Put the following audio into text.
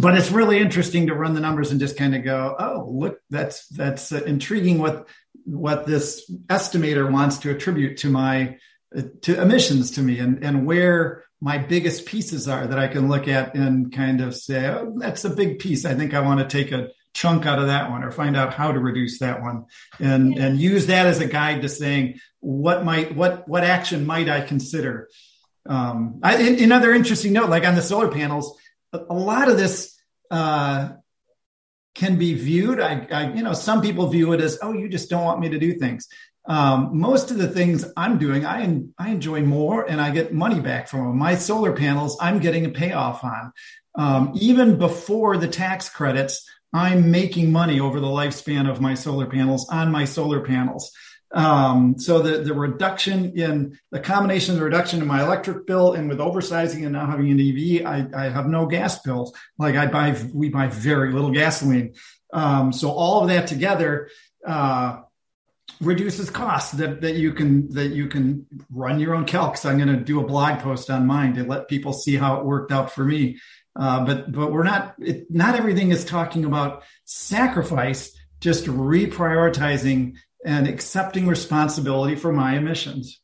but it's really interesting to run the numbers and just kind of go, oh, look, that's that's intriguing. What what this estimator wants to attribute to my to emissions to me, and and where my biggest pieces are that I can look at and kind of say, oh, that's a big piece. I think I want to take a chunk out of that one or find out how to reduce that one and yeah. and use that as a guide to saying what might what what action might I consider. Um, I, another interesting note, like on the solar panels, a, lot of this uh, can be viewed. I, I, you know, some people view it as, oh, you just don't want me to do things. Um, most of the things I'm doing, I, I enjoy more and I get money back from them. My solar panels, I'm getting a payoff on. Um, even before the tax credits, I'm making money over the lifespan of my solar panels on my solar panels. Um, so the, the reduction in the combination of the reduction in my electric bill and with oversizing and now having an EV, I, I have no gas bills. Like I buy, we buy very little gasoline. Um, so all of that together, uh, reduces costs that, that you can that you can run your own calcs. I'm going to do a blog post on mine to let people see how it worked out for me. Uh, but but we're not it, not everything is talking about sacrifice. Just reprioritizing and accepting responsibility for my emissions.